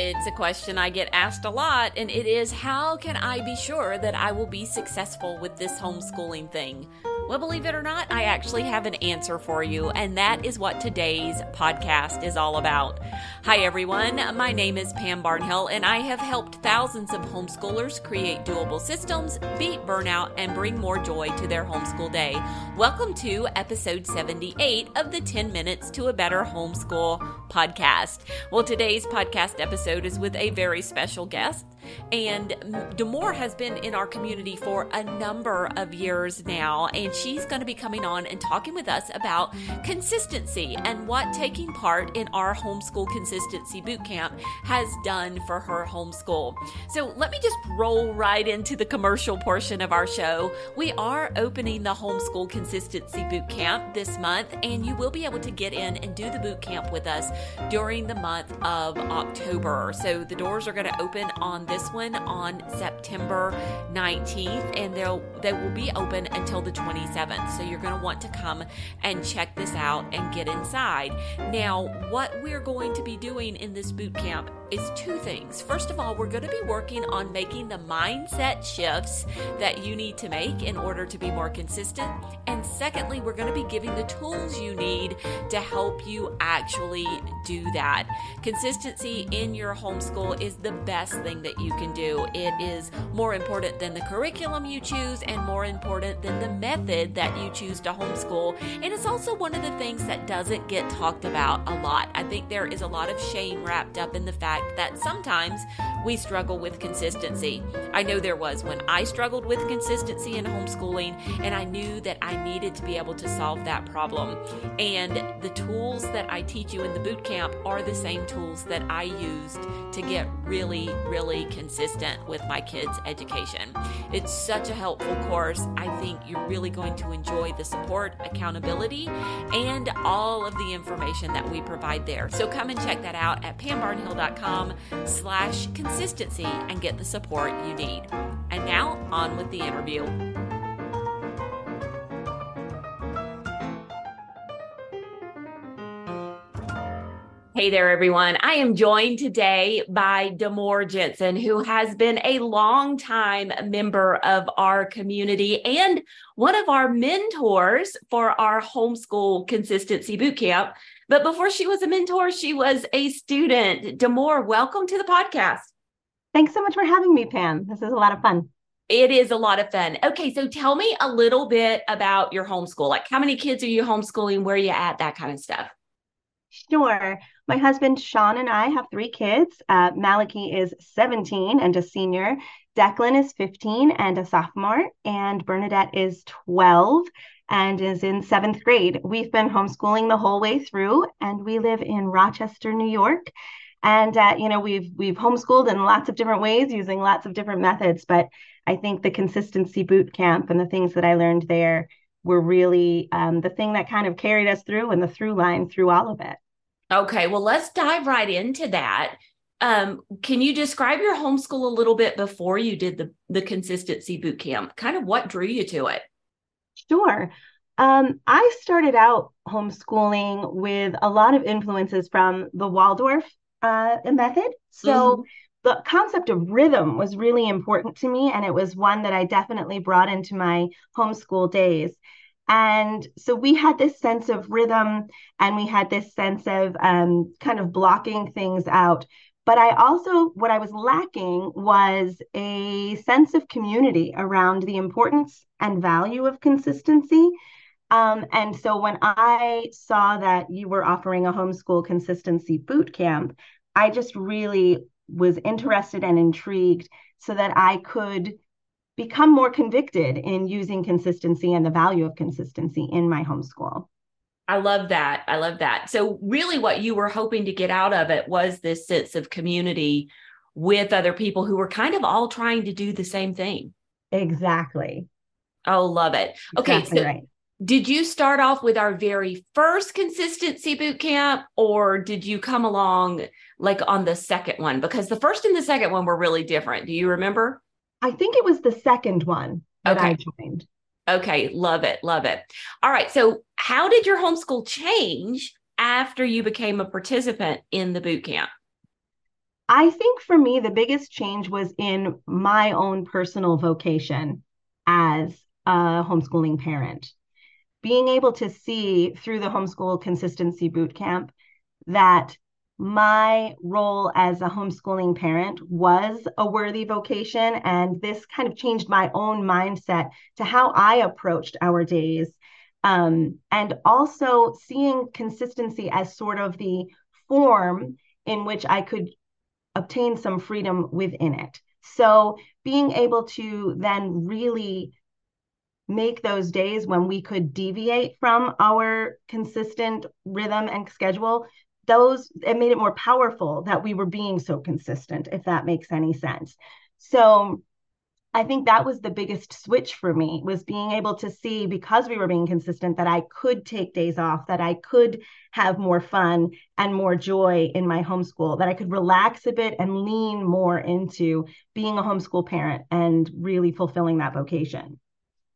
It's a question I get asked a lot, and it is how can I be sure that I will be successful with this homeschooling thing? Well, believe it or not, I actually have an answer for you, and that is what today's podcast is all about. Hi, everyone. My name is Pam Barnhill, and I have helped thousands of homeschoolers create doable systems, beat burnout, and bring more joy to their homeschool day. Welcome to episode 78 of the 10 Minutes to a Better Homeschool podcast. Well, today's podcast episode is with a very special guest. And Damore has been in our community for a number of years now, and she's going to be coming on and talking with us about consistency and what taking part in our homeschool consistency boot camp has done for her homeschool. So let me just roll right into the commercial portion of our show. We are opening the homeschool consistency boot camp this month, and you will be able to get in and do the boot camp with us during the month of October. So the doors are going to open on this this one on September 19th, and they'll they will be open until the 27th. So you're going to want to come and check this out and get inside. Now, what we're going to be doing in this boot camp is two things. First of all, we're going to be working on making the mindset shifts that you need to make in order to be more consistent. And secondly, we're going to be giving the tools you need to help you actually do that. Consistency in your homeschool is the best thing that you can do. It is more important than the curriculum you choose and more important than the method that you choose to homeschool. And it's also one of the things that doesn't get talked about a lot. I think there is a lot of shame wrapped up in the fact that sometimes we struggle with consistency. I know there was when I struggled with consistency in homeschooling, and I knew that I needed to be able to solve that problem. And the tools that I teach you in the boot camp are the same tools that I used to get really, really consistent with my kids' education. It's such a helpful course. I think you're really going to enjoy the support, accountability, and all of the information that we provide there. So come and check that out at pambarnhill.com slash consistency and get the support you need. And now on with the interview. Hey there, everyone. I am joined today by Damore Jensen, who has been a long-time member of our community and one of our mentors for our homeschool consistency bootcamp. But before she was a mentor, she was a student. Damore, welcome to the podcast. Thanks so much for having me, Pam. This is a lot of fun. It is a lot of fun. Okay, so tell me a little bit about your homeschool. Like, how many kids are you homeschooling? Where are you at? That kind of stuff. Sure. My husband Sean and I have three kids. Uh, is 17 and a senior. Declan is 15 and a sophomore. And Bernadette is 12 and is in seventh grade. We've been homeschooling the whole way through, and we live in Rochester, New York. And uh, you know, we've we've homeschooled in lots of different ways, using lots of different methods. But I think the consistency boot camp and the things that I learned there were really um, the thing that kind of carried us through and the through line through all of it. Okay, well, let's dive right into that. Um, can you describe your homeschool a little bit before you did the the consistency boot camp? Kind of what drew you to it? Sure. Um, I started out homeschooling with a lot of influences from the Waldorf uh, method. So mm-hmm. the concept of rhythm was really important to me, and it was one that I definitely brought into my homeschool days. And so we had this sense of rhythm and we had this sense of um, kind of blocking things out. But I also, what I was lacking was a sense of community around the importance and value of consistency. Um, and so when I saw that you were offering a homeschool consistency boot camp, I just really was interested and intrigued so that I could become more convicted in using consistency and the value of consistency in my homeschool. I love that. I love that. So, really, what you were hoping to get out of it was this sense of community with other people who were kind of all trying to do the same thing. Exactly. Oh, love it. Okay. Exactly so, right. did you start off with our very first consistency boot camp, or did you come along like on the second one? Because the first and the second one were really different. Do you remember? I think it was the second one that okay. I joined. Okay, love it, love it. All right, so how did your homeschool change after you became a participant in the boot camp? I think for me, the biggest change was in my own personal vocation as a homeschooling parent. Being able to see through the homeschool consistency boot camp that my role as a homeschooling parent was a worthy vocation. And this kind of changed my own mindset to how I approached our days. Um, and also seeing consistency as sort of the form in which I could obtain some freedom within it. So being able to then really make those days when we could deviate from our consistent rhythm and schedule those it made it more powerful that we were being so consistent if that makes any sense. So i think that was the biggest switch for me was being able to see because we were being consistent that i could take days off that i could have more fun and more joy in my homeschool that i could relax a bit and lean more into being a homeschool parent and really fulfilling that vocation.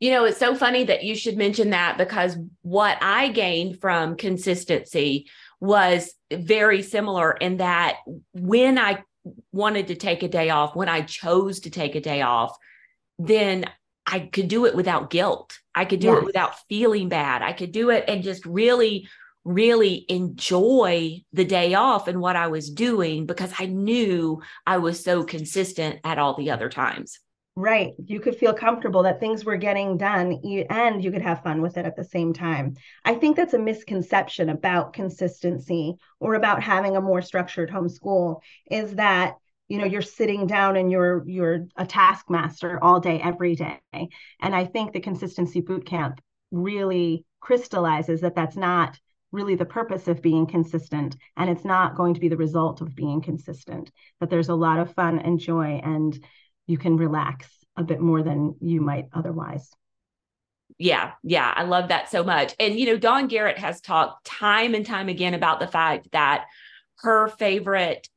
You know, it's so funny that you should mention that because what I gained from consistency was very similar in that when I wanted to take a day off, when I chose to take a day off, then I could do it without guilt. I could do yes. it without feeling bad. I could do it and just really, really enjoy the day off and what I was doing because I knew I was so consistent at all the other times. Right. You could feel comfortable that things were getting done and you could have fun with it at the same time. I think that's a misconception about consistency or about having a more structured homeschool is that you know you're sitting down and you're you're a taskmaster all day every day. And I think the consistency boot camp really crystallizes that that's not really the purpose of being consistent and it's not going to be the result of being consistent that there's a lot of fun and joy and you can relax a bit more than you might otherwise. Yeah, yeah, I love that so much. And you know, Dawn Garrett has talked time and time again about the fact that her favorite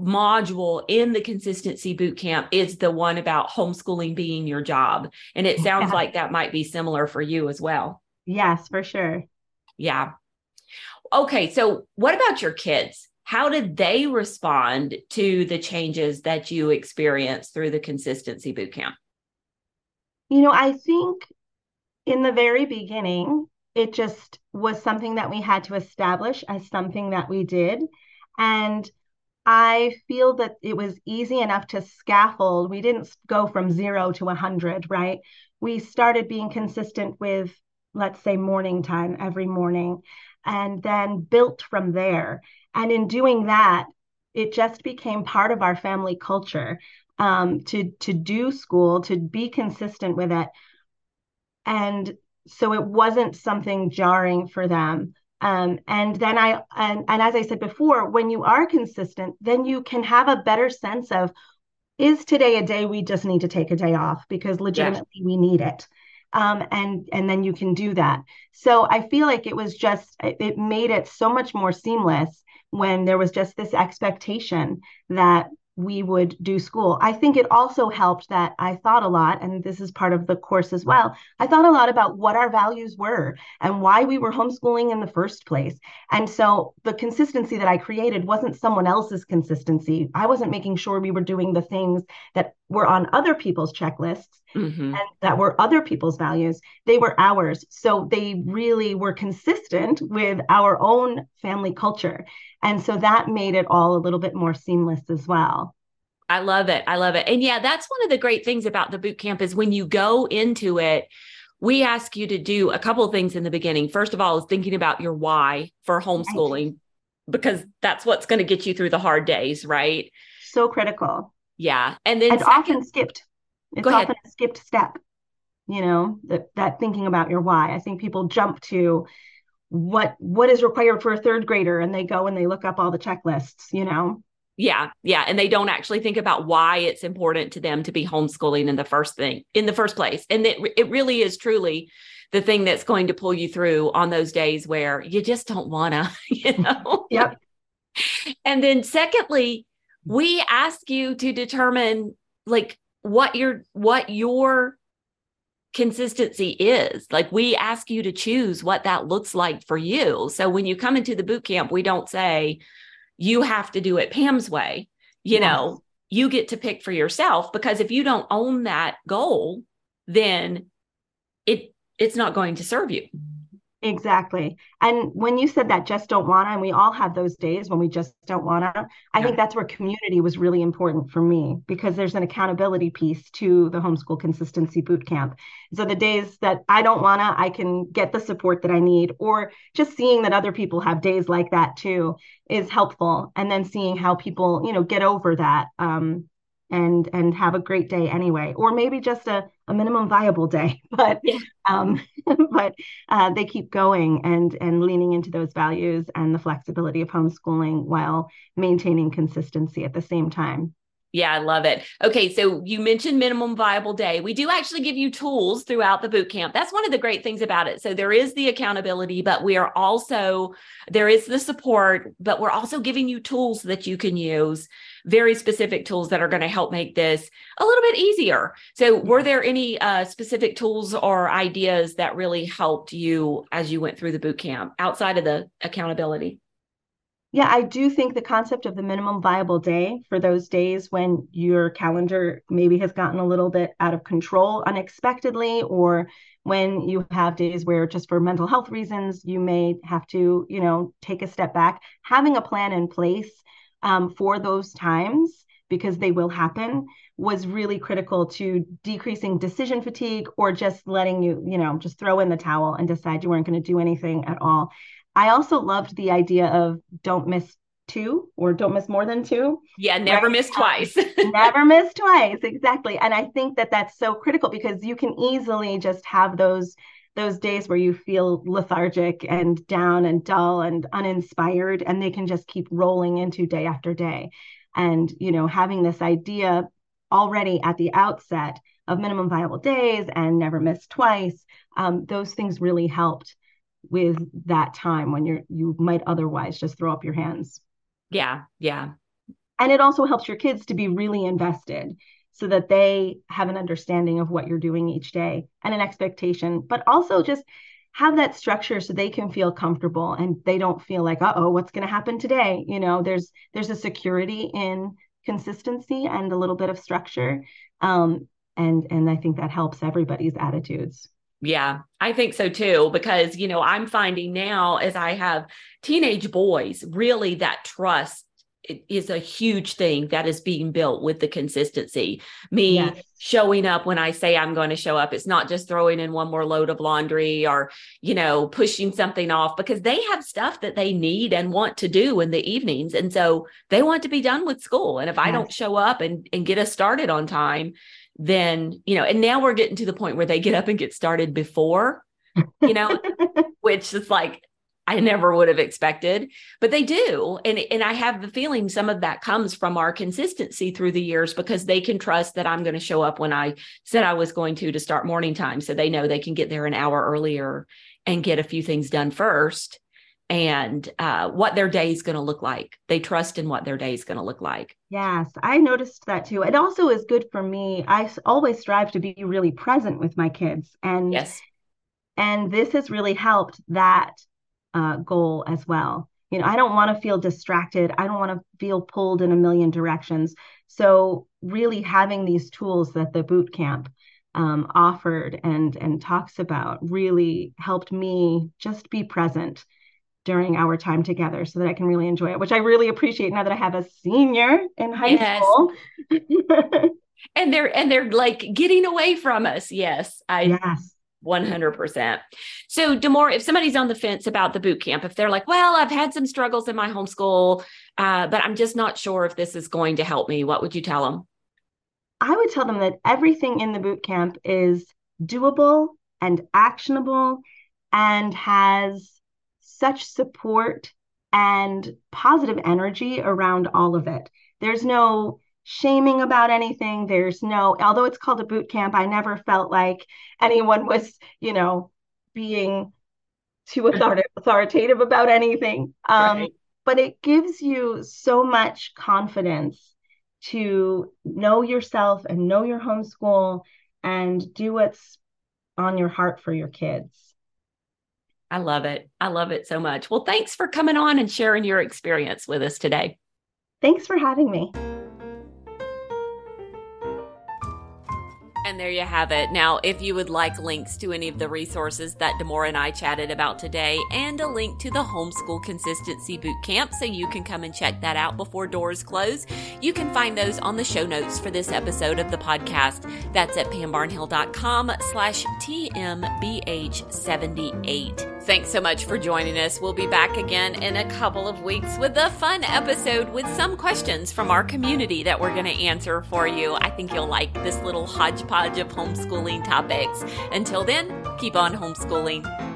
module in the consistency boot camp is the one about homeschooling being your job. And it sounds yeah. like that might be similar for you as well. Yes, for sure. Yeah. Okay, so what about your kids? How did they respond to the changes that you experienced through the consistency bootcamp? You know, I think in the very beginning, it just was something that we had to establish as something that we did. And I feel that it was easy enough to scaffold. We didn't go from zero to 100, right? We started being consistent with, let's say, morning time every morning, and then built from there. And in doing that, it just became part of our family culture um, to to do school, to be consistent with it, and so it wasn't something jarring for them. Um, and then I and, and as I said before, when you are consistent, then you can have a better sense of is today a day we just need to take a day off because legitimately we need it. Um, and and then you can do that. So I feel like it was just it made it so much more seamless when there was just this expectation that we would do school. I think it also helped that I thought a lot, and this is part of the course as well. I thought a lot about what our values were and why we were homeschooling in the first place. And so the consistency that I created wasn't someone else's consistency. I wasn't making sure we were doing the things that were on other people's checklists mm-hmm. and that were other people's values. They were ours. So they really were consistent with our own family culture. And so that made it all a little bit more seamless as well. I love it. I love it. And yeah, that's one of the great things about the boot camp is when you go into it, we ask you to do a couple of things in the beginning. First of all, is thinking about your why for homeschooling, right. because that's what's going to get you through the hard days, right? So critical. Yeah. And then it's second, often skipped. It's often a skipped step, you know, that that thinking about your why. I think people jump to what what is required for a third grader and they go and they look up all the checklists you know? Yeah yeah and they don't actually think about why it's important to them to be homeschooling in the first thing in the first place. And it, it really is truly the thing that's going to pull you through on those days where you just don't want to you know? Yep. And then secondly we ask you to determine like what your what your consistency is. Like we ask you to choose what that looks like for you. So when you come into the boot camp, we don't say you have to do it Pam's way. you yes. know, you get to pick for yourself because if you don't own that goal, then it it's not going to serve you. Exactly. And when you said that just don't wanna, and we all have those days when we just don't wanna, I yeah. think that's where community was really important for me because there's an accountability piece to the homeschool consistency boot camp. So the days that I don't wanna, I can get the support that I need, or just seeing that other people have days like that too is helpful. And then seeing how people, you know, get over that. Um, and and have a great day anyway or maybe just a, a minimum viable day but yeah. um but uh, they keep going and and leaning into those values and the flexibility of homeschooling while maintaining consistency at the same time yeah, I love it. Okay, so you mentioned minimum viable day. We do actually give you tools throughout the boot camp. That's one of the great things about it. So there is the accountability, but we are also there is the support, but we're also giving you tools that you can use, very specific tools that are going to help make this a little bit easier. So were there any uh, specific tools or ideas that really helped you as you went through the boot camp outside of the accountability? Yeah, I do think the concept of the minimum viable day for those days when your calendar maybe has gotten a little bit out of control unexpectedly, or when you have days where just for mental health reasons you may have to, you know, take a step back, having a plan in place um, for those times because they will happen was really critical to decreasing decision fatigue or just letting you, you know, just throw in the towel and decide you weren't going to do anything at all. I also loved the idea of don't miss two or don't miss more than two. Yeah, never right? miss twice. never miss twice, exactly. And I think that that's so critical because you can easily just have those those days where you feel lethargic and down and dull and uninspired and they can just keep rolling into day after day. And you know, having this idea already at the outset of minimum viable days and never miss twice, um, those things really helped with that time when you're you might otherwise just throw up your hands. Yeah yeah. And it also helps your kids to be really invested so that they have an understanding of what you're doing each day and an expectation but also just have that structure so they can feel comfortable and they don't feel like uh-oh what's going to happen today? You know there's there's a security in consistency and a little bit of structure um, and and i think that helps everybody's attitudes yeah, I think so too. Because, you know, I'm finding now as I have teenage boys, really that trust is a huge thing that is being built with the consistency. Me yes. showing up when I say I'm going to show up. It's not just throwing in one more load of laundry or, you know, pushing something off because they have stuff that they need and want to do in the evenings. And so they want to be done with school. And if yes. I don't show up and, and get us started on time, then you know and now we're getting to the point where they get up and get started before you know which is like I never would have expected, but they do. And, and I have the feeling some of that comes from our consistency through the years because they can trust that I'm going to show up when I said I was going to to start morning time. So they know they can get there an hour earlier and get a few things done first and uh, what their day is going to look like. They trust in what their day is going to look like. Yes, I noticed that too. It also is good for me. I always strive to be really present with my kids, and yes, and this has really helped that uh, goal as well. You know, I don't want to feel distracted. I don't want to feel pulled in a million directions. So, really having these tools that the boot camp um, offered and and talks about really helped me just be present during our time together so that I can really enjoy it, which I really appreciate now that I have a senior in high yes. school. and they're and they're like getting away from us. Yes. I yes. 100%. So, Damore, if somebody's on the fence about the boot camp, if they're like, well, I've had some struggles in my homeschool, uh, but I'm just not sure if this is going to help me, what would you tell them? I would tell them that everything in the boot camp is doable and actionable and has such support and positive energy around all of it. There's no shaming about anything. There's no, although it's called a boot camp, I never felt like anyone was, you know, being too authoritative about anything. Um, right. But it gives you so much confidence to know yourself and know your homeschool and do what's on your heart for your kids. I love it. I love it so much. Well, thanks for coming on and sharing your experience with us today. Thanks for having me. And there you have it. Now, if you would like links to any of the resources that Demora and I chatted about today, and a link to the Homeschool Consistency Bootcamp so you can come and check that out before doors close, you can find those on the show notes for this episode of the podcast. That's at pambarnhill.com slash TMBH78. Thanks so much for joining us. We'll be back again in a couple of weeks with a fun episode with some questions from our community that we're going to answer for you. I think you'll like this little hodgepodge of homeschooling topics. Until then, keep on homeschooling.